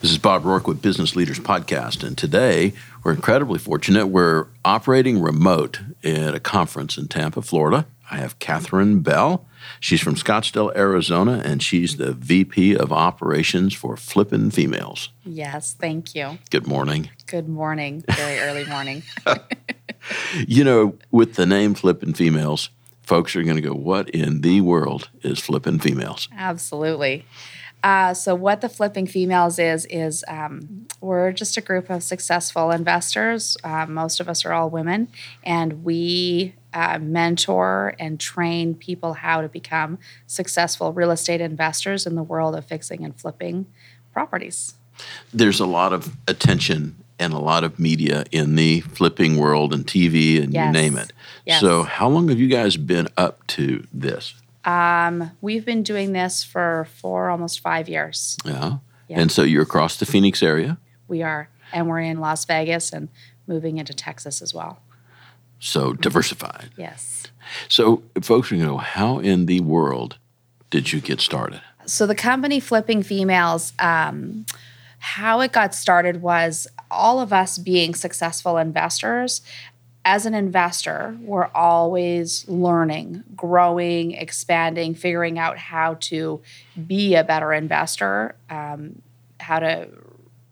This is Bob Rourke with Business Leaders Podcast, and today we're incredibly fortunate. We're operating remote at a conference in Tampa, Florida. I have Catherine Bell. She's from Scottsdale, Arizona, and she's the VP of Operations for Flippin' Females. Yes, thank you. Good morning. Good morning. Very early morning. you know, with the name Flippin' Females, folks are going to go, What in the world is Flippin' Females? Absolutely. Uh, so what the flipping females is is um, we're just a group of successful investors. Uh, most of us are all women, and we uh, mentor and train people how to become successful real estate investors in the world of fixing and flipping properties. There's a lot of attention and a lot of media in the flipping world and TV and yes. you name it. Yes. So, how long have you guys been up to this? Um, we've been doing this for for almost five years. Yeah. yeah. And so you're across the Phoenix area? We are. And we're in Las Vegas and moving into Texas as well. So diversified. Yes. So folks are going to know how in the world did you get started? So the company Flipping Females, um, how it got started was all of us being successful investors as an investor, we're always learning, growing, expanding, figuring out how to be a better investor, um, how to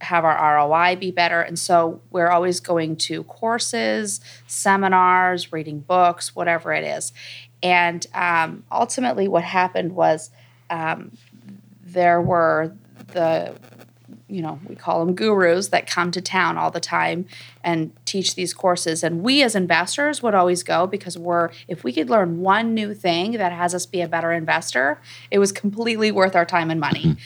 have our ROI be better. And so we're always going to courses, seminars, reading books, whatever it is. And um, ultimately, what happened was um, there were the you know, we call them gurus that come to town all the time and teach these courses. And we as investors would always go because we're, if we could learn one new thing that has us be a better investor, it was completely worth our time and money. Mm-hmm.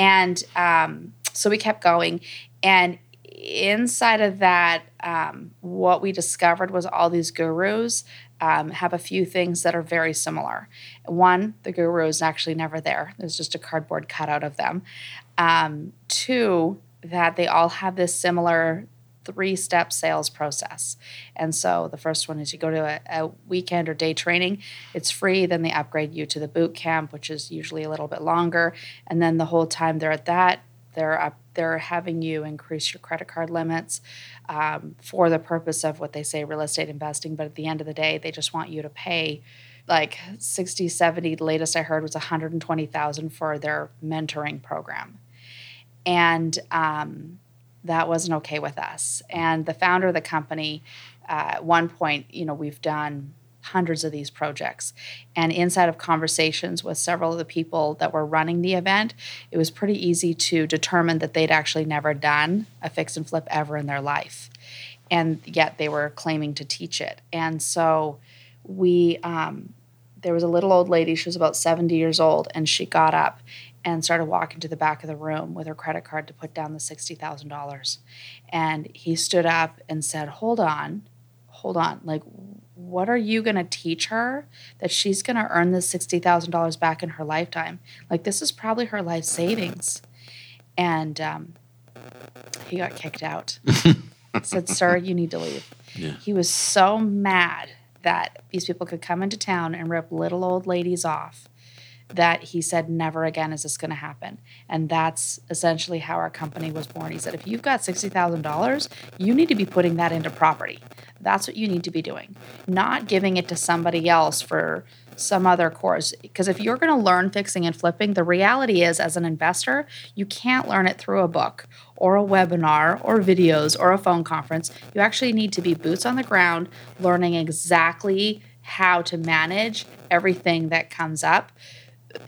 And um, so we kept going. And inside of that, um, what we discovered was all these gurus um, have a few things that are very similar. One, the guru is actually never there, there's just a cardboard cutout of them. Um, two, that they all have this similar three step sales process. And so the first one is you go to a, a, weekend or day training, it's free. Then they upgrade you to the boot camp, which is usually a little bit longer. And then the whole time they're at that, they're up, they're having you increase your credit card limits um, for the purpose of what they say real estate investing. But at the end of the day, they just want you to pay like 60, 70. The latest I heard was 120,000 for their mentoring program and um, that wasn't okay with us. And the founder of the company, uh, at one point, you know, we've done hundreds of these projects. And inside of conversations with several of the people that were running the event, it was pretty easy to determine that they'd actually never done a fix and flip ever in their life. And yet they were claiming to teach it. And so we, um, there was a little old lady, she was about 70 years old, and she got up and started walking to the back of the room with her credit card to put down the $60,000. And he stood up and said, Hold on, hold on. Like, what are you going to teach her that she's going to earn this $60,000 back in her lifetime? Like, this is probably her life savings. And um, he got kicked out. said, Sir, you need to leave. Yeah. He was so mad that these people could come into town and rip little old ladies off that he said, never again is this going to happen. And that's essentially how our company was born. He said, if you've got $60,000, you need to be putting that into property. That's what you need to be doing, not giving it to somebody else for some other course. Because if you're going to learn fixing and flipping, the reality is, as an investor, you can't learn it through a book or a webinar or videos or a phone conference. You actually need to be boots on the ground, learning exactly how to manage everything that comes up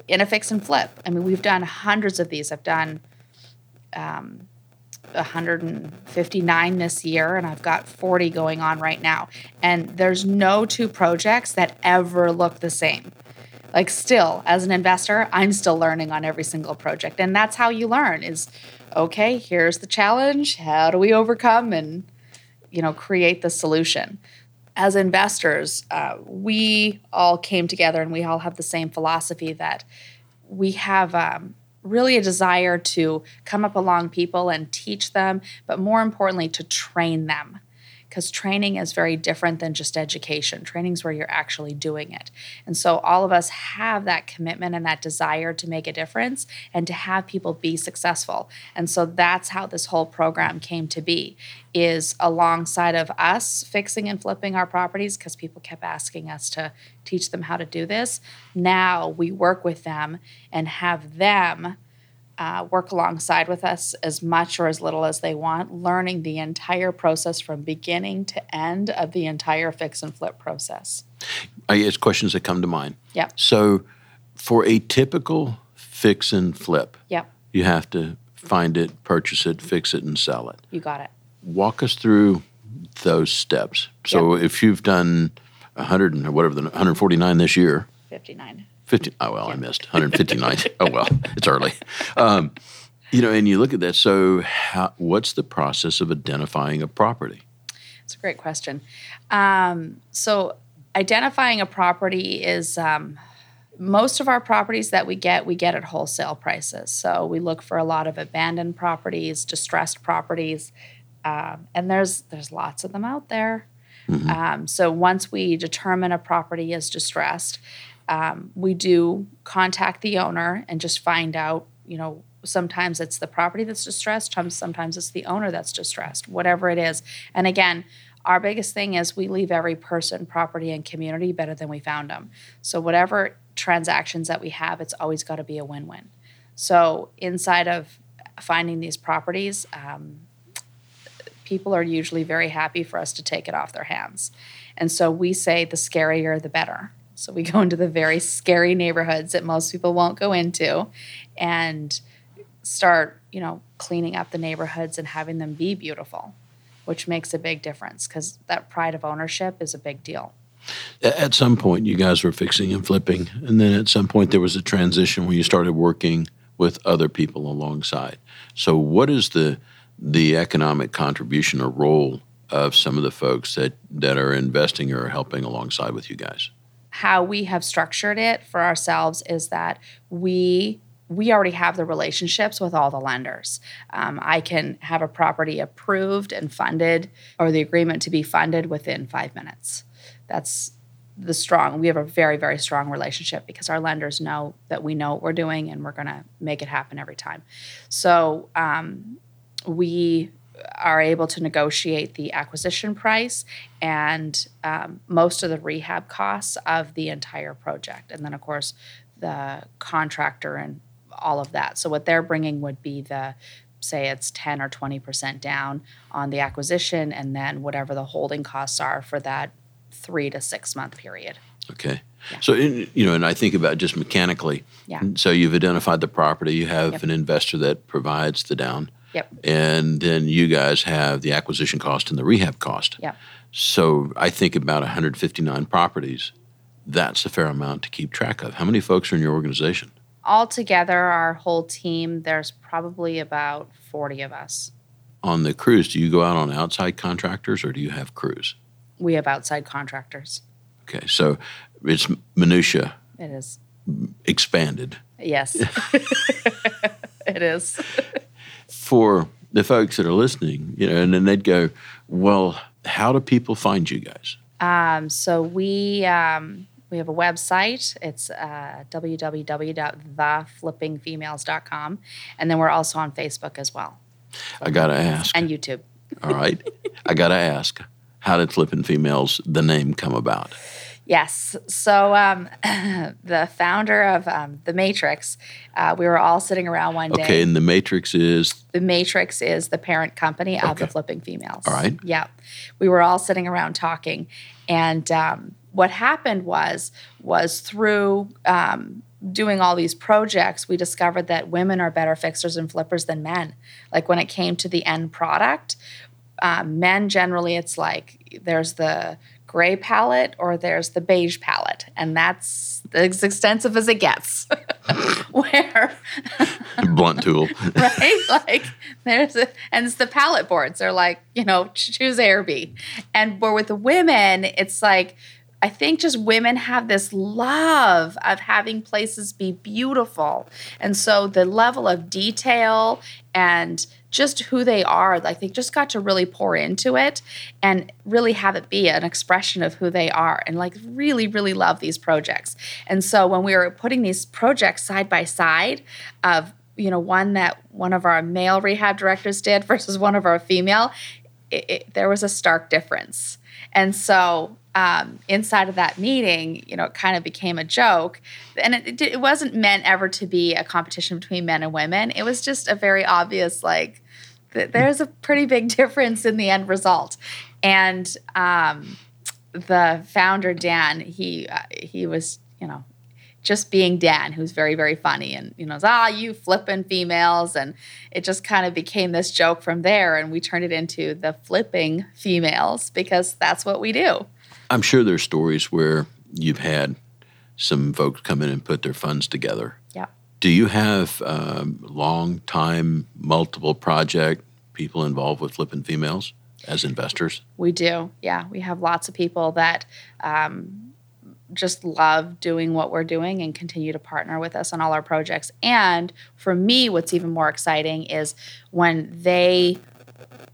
in a fix and flip. I mean, we've done hundreds of these. I've done um, 159 this year, and I've got 40 going on right now. And there's no two projects that ever look the same. Like, still, as an investor, I'm still learning on every single project. And that's how you learn is okay, here's the challenge. How do we overcome and, you know, create the solution? As investors, uh, we all came together and we all have the same philosophy that we have um, really a desire to come up along people and teach them, but more importantly, to train them. Because training is very different than just education. Training is where you're actually doing it. And so all of us have that commitment and that desire to make a difference and to have people be successful. And so that's how this whole program came to be is alongside of us fixing and flipping our properties because people kept asking us to teach them how to do this. Now we work with them and have them uh, work alongside with us as much or as little as they want, learning the entire process from beginning to end of the entire fix and flip process. I guess questions that come to mind. Yep. So, for a typical fix and flip, Yep. you have to find it, purchase it, fix it, and sell it. You got it. Walk us through those steps. So, if you've done 100 and or whatever the 149 this year, 59. 50 oh well i missed 159 oh well it's early um, you know and you look at that so how, what's the process of identifying a property It's a great question. Um, so, identifying a property is um, most of our properties that we get, we get at wholesale prices. So, we look for a lot of abandoned properties, distressed properties, um, and there's there's lots of them out there. Um, so, once we determine a property is distressed, um, we do contact the owner and just find out, you know, sometimes it's the property that's distressed, sometimes it's the owner that's distressed, whatever it is. And again, our biggest thing is we leave every person, property, and community better than we found them. So, whatever transactions that we have, it's always got to be a win win. So, inside of finding these properties, um, people are usually very happy for us to take it off their hands. And so we say the scarier the better. So we go into the very scary neighborhoods that most people won't go into and start, you know, cleaning up the neighborhoods and having them be beautiful, which makes a big difference because that pride of ownership is a big deal. At some point you guys were fixing and flipping and then at some point there was a transition where you started working with other people alongside so what is the the economic contribution or role of some of the folks that that are investing or helping alongside with you guys how we have structured it for ourselves is that we we already have the relationships with all the lenders. Um, I can have a property approved and funded, or the agreement to be funded within five minutes. That's the strong. We have a very very strong relationship because our lenders know that we know what we're doing and we're going to make it happen every time. So um, we are able to negotiate the acquisition price and um, most of the rehab costs of the entire project. And then, of course, the contractor and all of that. So, what they're bringing would be the say it's 10 or 20% down on the acquisition, and then whatever the holding costs are for that three to six month period. Okay. Yeah. So, in, you know, and I think about just mechanically. Yeah. So you've identified the property. You have Yep. an investor that provides the down, Yep. and then you guys have the acquisition cost and the rehab cost. Yep. So I think about 159 properties. That's a fair amount to keep track of. How many folks are in your organization? Altogether, our whole team, there's probably about 40 of us. On the cruise, do you go out on outside contractors or do you have crews? We have outside contractors. Okay, so it's minutia It is. expanded. Yes. it is. For the folks that are listening, you know, and then they'd go, well, how do people find you guys? Um, so we um, we have a website. It's uh, www.theflippingfemales.com, and then we're also on Facebook as well I got to ask. and YouTube. All right. I got to ask, how did Flipping Females, the name, come about? Yes. So um, the founder of um, the Matrix, uh, we were all sitting around one day. Okay, and the Matrix is, The Matrix is the parent company of the Flipping Females. All right. Yeah. We were all sitting around talking, and um, what happened was was through um, doing all these projects, we discovered that women are better fixers and flippers than men. Like when it came to the end product, um, men generally it's like there's the gray palette or there's the beige palette, and that's as extensive as it gets. Where blunt tool. right? like there's a, and it's the palette boards. They're like, you know, choose A or B. And but with the women, it's like I think just women have this love of having places be beautiful. And so the level of detail and just who they are. Like they just got to really pour into it and really have it be an expression of who they are and like really, really love these projects. And so when we were putting these projects side by side of you know one that one of our male rehab directors did versus one of our female it, it, there was a stark difference and so um, inside of that meeting, you know, it kind of became a joke. And it, it, wasn't meant ever to be a competition between men and women. It was just a very obvious, like, th- there's a pretty big difference in the end result. And um, the founder, Dan, he, uh, he was, you know, just being Dan, who's very, very funny and, you know, ah, you flipping females. And it just kind of became this joke from there. And we turned it into the flipping females because that's what we do. I'm sure there's stories where you've had some folks come in and put their funds together. Yeah. Do you have um, long time, multiple project people involved with flipping females as investors? We do. Yeah. We have lots of people that um, just love doing what we're doing and continue to partner with us on all our projects. And for me, what's even more exciting is when they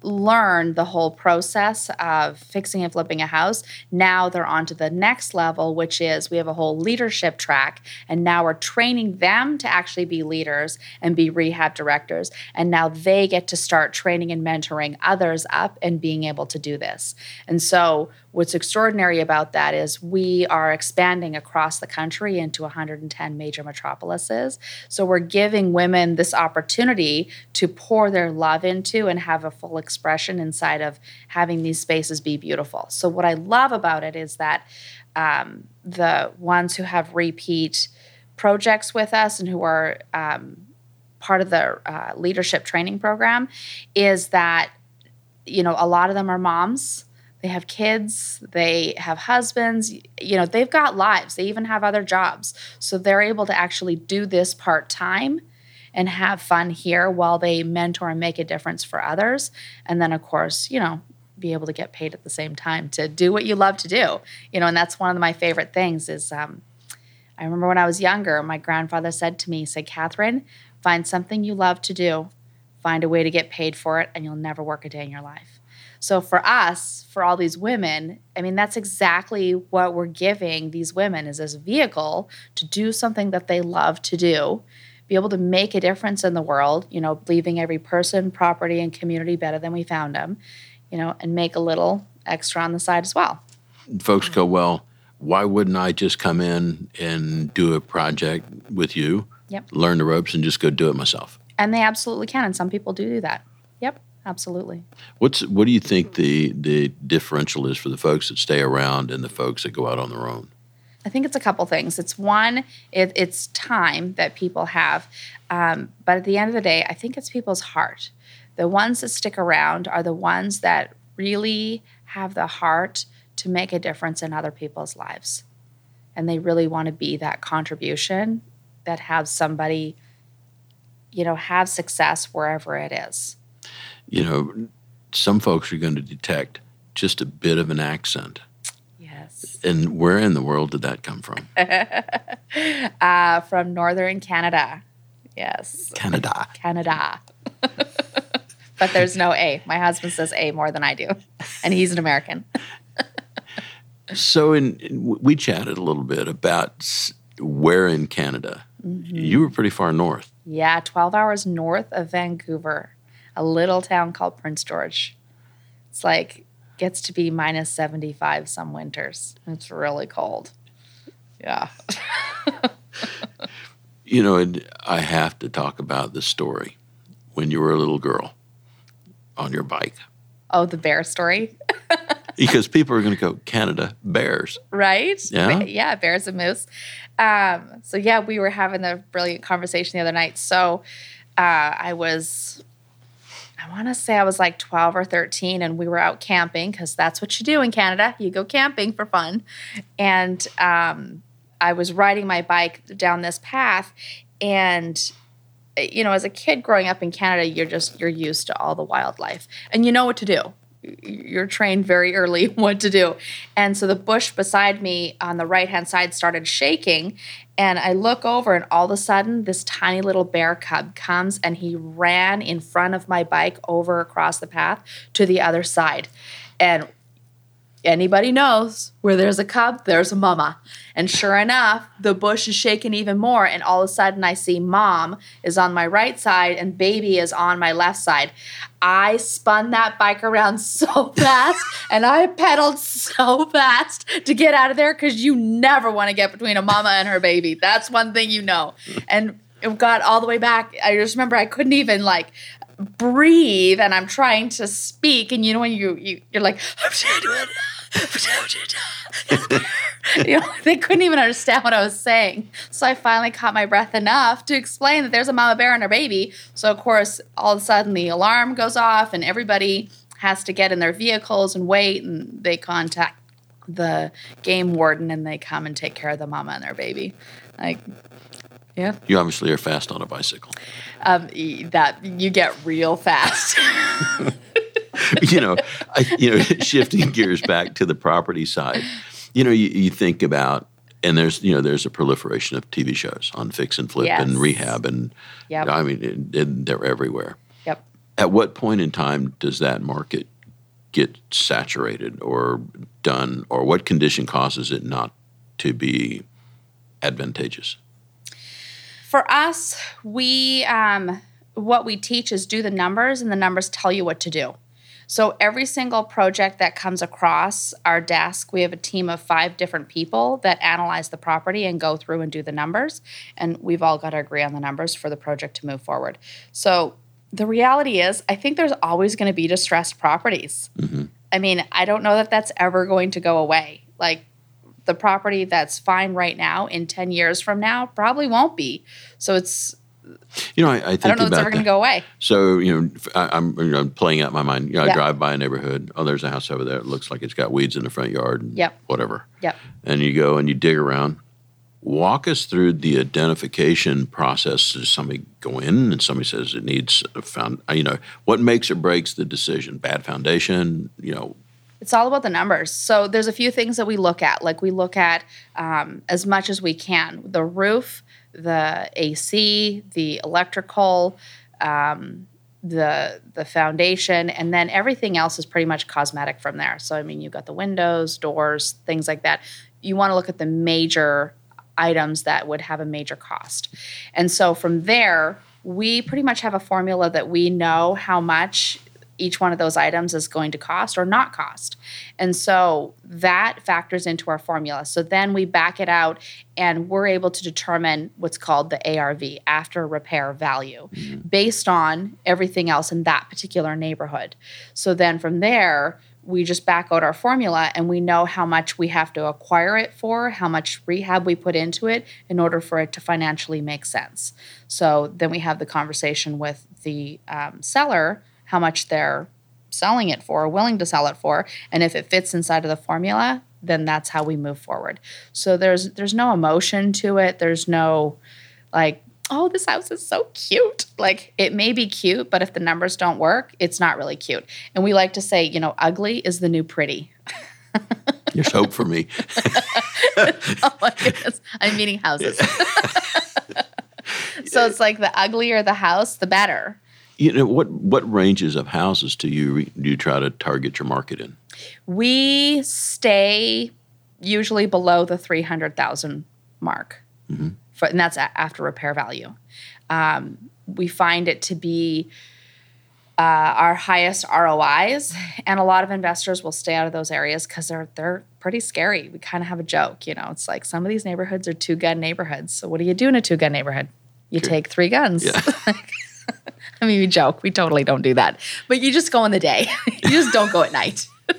learn the whole process of fixing and flipping a house. Now they're on to the next level, which is we have a whole leadership track. And now we're training them to actually be leaders and be rehab directors. And now they get to start training and mentoring others up and being able to do this. And so what's extraordinary about that is we are expanding across the country into 110 major metropolises. So we're giving women this opportunity to pour their love into and have a full expression inside of having these spaces be beautiful. So what I love about it is that um, the ones who have repeat projects with us and who are um, part of the uh, leadership training program is that you know a lot of them are moms they have kids, they have husbands, you know, they've got lives. They even have other jobs. So they're able to actually do this part time and have fun here while they mentor and make a difference for others. And then, of course, you know, be able to get paid at the same time to do what you love to do. You know, and that's one of my favorite things is um, I remember when I was younger, my grandfather said to me, he said, Catherine, find something you love to do, find a way to get paid for it, and you'll never work a day in your life. So for us, for all these women, I mean that's exactly what we're giving these women is this vehicle to do something that they love to do, be able to make a difference in the world, you know, leaving every person, property and community better than we found them, you know, and make a little extra on the side as well. Folks go, well, why wouldn't I just come in and do a project with you, yep. learn the ropes, and just go do it myself? And they absolutely can, and some people do do that. Yep. Absolutely. What's what do you think the the differential is for the folks that stay around and the folks that go out on their own? I think it's a couple things. It's one, it, it's time that people have, um, but at the end of the day, I think it's people's heart. The ones that stick around are the ones that really have the heart to make a difference in other people's lives, and they really want to be that contribution that has somebody, you know, have success wherever it is you know, some folks are going to detect just a bit of an accent. Yes. And where in the world did that come from? uh, from northern Canada. Yes. Canada. Canada. but there's no A. My husband says A more than I do, and he's an American. so, in, in, we chatted a little bit about where in Canada. Mm-hmm. You were pretty far north. Yeah, 12 hours north of Vancouver a little town called Prince George. It's like gets to be minus 75 some winters. It's really cold. Yeah. you know, I have to talk about the story when you were a little girl on your bike. Oh, the bear story? Because people are going to go, Canada, bears. Right? Yeah. Yeah, bears and moose. Um, so, yeah, we were having a brilliant conversation the other night. So, uh, I was I want to say I was like 12 or 13, and we were out camping because that's what you do in Canada. You go camping for fun. And um, I was riding my bike down this path, and you know, as a kid growing up in Canada, you're just you're used to all the wildlife, and you know what to do. You're trained very early what to do. And so the bush beside me on the right hand side started shaking. And I look over, and all of a sudden, this tiny little bear cub comes and he ran in front of my bike over across the path to the other side. And anybody knows where there's a cub, there's a mama. And sure enough, the bush is shaking even more. And all of a sudden, I see mom is on my right side and baby is on my left side. I spun that bike around so fast and I pedaled so fast to get out of there because you never want to get between a mama and her baby. That's one thing you know. And it got all the way back. I just remember I couldn't even like breathe and I'm trying to speak and you know when you, you you're like you know, they couldn't even understand what I was saying. So I finally caught my breath enough to explain that there's a mama bear and her baby. So of course, all of a sudden the alarm goes off and everybody has to get in their vehicles and wait and they contact the game warden and they come and take care of the mama and their baby. Like yeah. You obviously are fast on a bicycle. Um, that you get real fast. you know, I, you know, shifting gears back to the property side. You know, you, you think about and there's you know there's a proliferation of TV shows on fix and flip Yes. and rehab and Yep. I mean it, it, they're everywhere. Yep. At what point in time does that market get saturated or done, or what condition causes it not to be advantageous? For us, we um, what we teach is do the numbers, and the numbers tell you what to do. So every single project that comes across our desk, we have a team of five different people that analyze the property and go through and do the numbers, and we've all got to agree on the numbers for the project to move forward. So the reality is, I think there's always going to be distressed properties. Mm-hmm. I mean, I don't know that that's ever going to go away. Like the property that's fine right now in 10 years from now probably won't be. So it's, You know, I, I think I don't know if it's ever going to go away. So you know, I, am you know, playing out my mind. You know, I Yeah. drive by a neighborhood. Oh, there's a house over there. It looks like it's got weeds in the front yard. And Yep. Whatever. Yep. And you go and you dig around. Walk us through the identification process. Does somebody go in and somebody says it needs a found? You know, what makes or breaks the decision? Bad foundation. You know, It's all about the numbers. So there's a few things that we look at. Like we look at um, as much as we can the roof, the AC, the electrical, um, the the foundation, and then everything else is pretty much cosmetic from there. So I mean, you've got the windows, doors, things like that. You want to look at the major items that would have a major cost. And so from there, we pretty much have a formula that we know how much each one of those items is going to cost or not cost. And so that factors into our formula. So then we back it out and we're able to determine what's called the ARV, after repair value, based on everything else in that particular neighborhood. So then from there, we just back out our formula and we know how much we have to acquire it for, how much rehab we put into it in order for it to financially make sense. So then we have the conversation with the um, seller, how much they're selling it for, willing to sell it for, and if it fits inside of the formula, then that's how we move forward. So there's there's no emotion to it. There's no like oh this house is so cute like it may be cute but if the numbers don't work it's not really cute and we like to say you know ugly is the new pretty there's hope for me. oh my goodness i'm meeting houses so it's like the uglier the house the better You know, what what ranges of houses do you do you try to target your market in? we stay usually below the 300000 mark for, and that's after repair value um, we find it to be uh, our highest ROIs, and a lot of investors will stay out of those areas because they're they're pretty scary. We kind of have a joke, you know. It's like some of these neighborhoods are two gun neighborhoods. So what do you do in a two gun neighborhood? You take three guns. Yeah. I mean, we joke. We totally don't do that, but you just go in the day. you just don't go at night.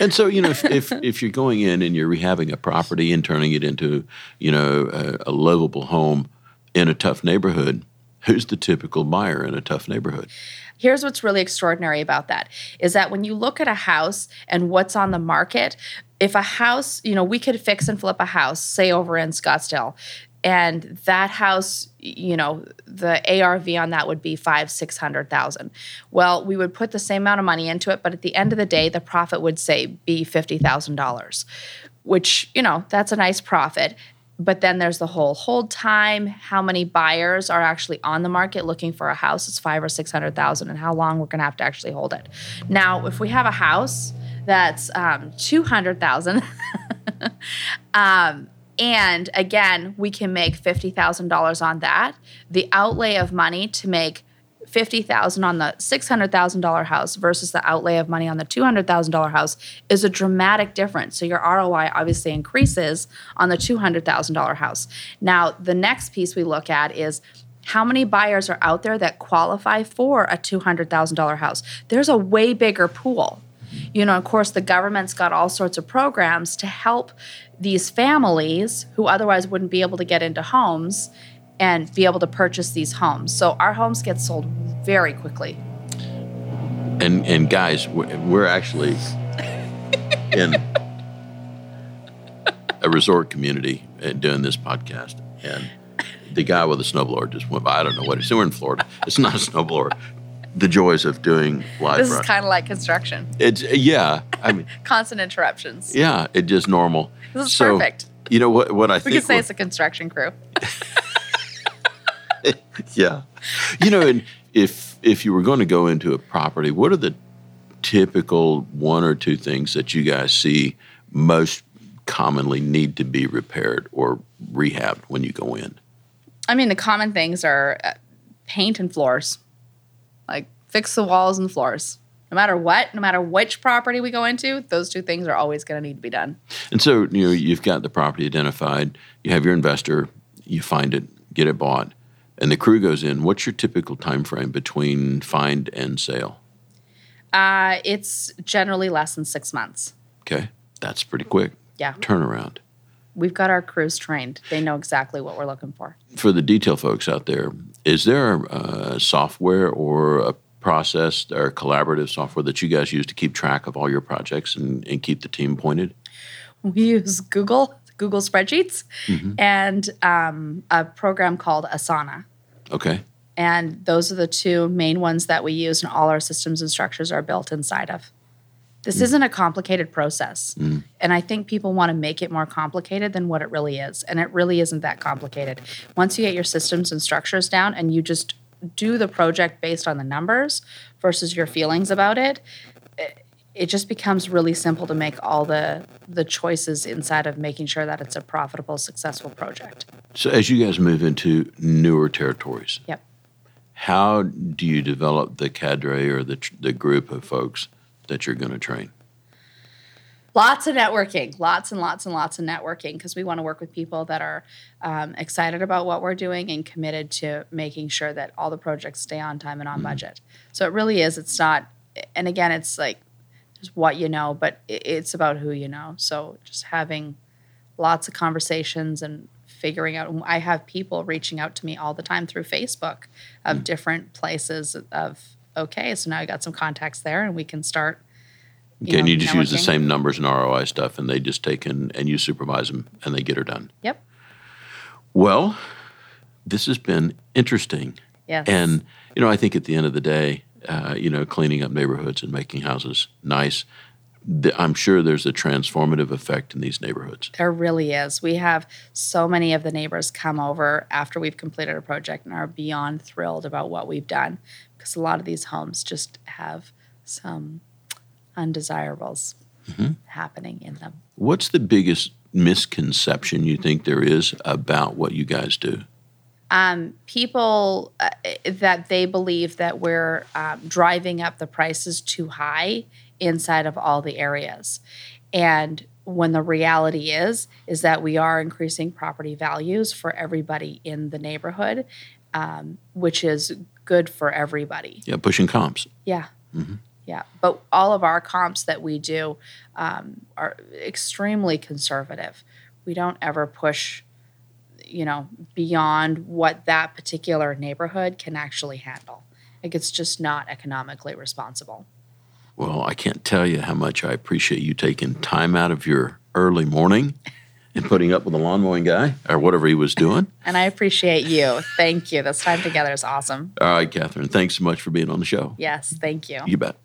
And so, you know, if, if, if you're going in and you're rehabbing a property and turning it into, you know, a, a livable home in a tough neighborhood, who's the typical buyer in a tough neighborhood? Here's what's really extraordinary about that is that when you look at a house and what's on the market, if a house, you know, we could fix and flip a house, say over in Scottsdale, and that house you know the arv on that would be five six hundred thousand. Well we would put the same amount of money into it but at the end of the day the profit would say be fifty thousand dollars which you know that's a nice profit. But then there's the whole hold time how many buyers are actually on the market looking for a house? It's five or six hundred thousand and how long we're going to have to actually hold it. Now if we have a house that's um, 200000 um, and again we can make $50000 on that the outlay of money to make 50000 on the $600000 house versus the outlay of money on the $200000 house is a dramatic difference so your roi obviously increases on the $200000 house now the next piece we look at is how many buyers are out there that qualify for a $200,000 house? There's a way bigger pool. You know, of course, the government's got all sorts of programs to help these families who otherwise wouldn't be able to get into homes and be able to purchase these homes. So our homes get sold very quickly. And and guys, we're, actually in a resort community uh, doing this podcast, and the guy with the snowblower just went by. I don't know what it's. We're in Florida. It's not a snowblower. The joys of doing live. This is kind of like construction. It's yeah. I mean, Constant interruptions. yeah. It just normal. This is So, perfect. You know what? What I We think. could say it's a construction crew. yeah. You know, and if if you were going to go into a property, what are the typical one or two things that you guys see most commonly need to be repaired or rehabbed when you go in? I mean, the common things are uh, paint and floors. Like fix the walls and the floors. No matter what, no matter which property we go into, those two things are always going to need to be done. And so, you know, you've got the property identified, you have your investor, you find it, get it bought, and the crew goes in. What's your typical time frame between find and sale? Uh, it's generally less than six months. Okay. That's pretty quick. Yeah. Turnaround. We've got our crews trained. They know exactly what we're looking for. for the detail folks out there, is there uh, software or a process or collaborative software that you guys use to keep track of all your projects and, and keep the team pointed? We use Google, Google spreadsheets, and um, a program called Asana. Okay. And those are the two main ones that we use, and all our systems and structures are built inside of. This mm. isn't a complicated process. Mm. And I think people want to make it more complicated than what it really is. And it really isn't that complicated. Once you get your systems and structures down and you just do the project based on the numbers versus your feelings about it, it- it just becomes really simple to make all the the choices inside of making sure that it's a profitable, successful project. So as you guys move into newer territories, Yep. how do you develop the cadre or the, the group of folks that you're going to train? Lots of networking, lots and lots and lots of networking because we want to work with people that are um, excited about what we're doing and committed to making sure that all the projects stay on time and on budget. So it really is. It's not, and again, it's like just what you know, but it's about who you know. So just having lots of conversations and figuring out. I have people reaching out to me all the time through Facebook of different places of okay, so now I got some contacts there, and we can start. you Okay, and you just use the same numbers and ROI stuff, and they just take in and you supervise them, and they get her done. Yep. Well, this has been interesting. Yes. And, you know, I think at the end of the day, uh, you know, cleaning up neighborhoods and making houses nice, th- I'm sure there's a transformative effect in these neighborhoods. There really is. We have so many of the neighbors come over after we've completed a project and are beyond thrilled about what we've done because a lot of these homes just have some undesirables happening in them. What's the biggest misconception you think there is about what you guys do? People uh, that they believe that we're um, driving up the prices too high inside of all the areas. And when the reality is, is that we are increasing property values for everybody in the neighborhood, um, which is good for everybody. Yeah, pushing comps. Yeah. Yeah. But all of our comps that we do um, are extremely conservative. We don't ever push, you know, beyond what that particular neighborhood can actually handle. Like it's just not economically responsible. Well, I can't tell you how much I appreciate you taking time out of your early morning and putting up with the lawn mowing guy or whatever he was doing. And I appreciate you. Thank you. This time together is awesome. All right, Catherine, thanks so much for being on the show. Yes, thank you. You bet.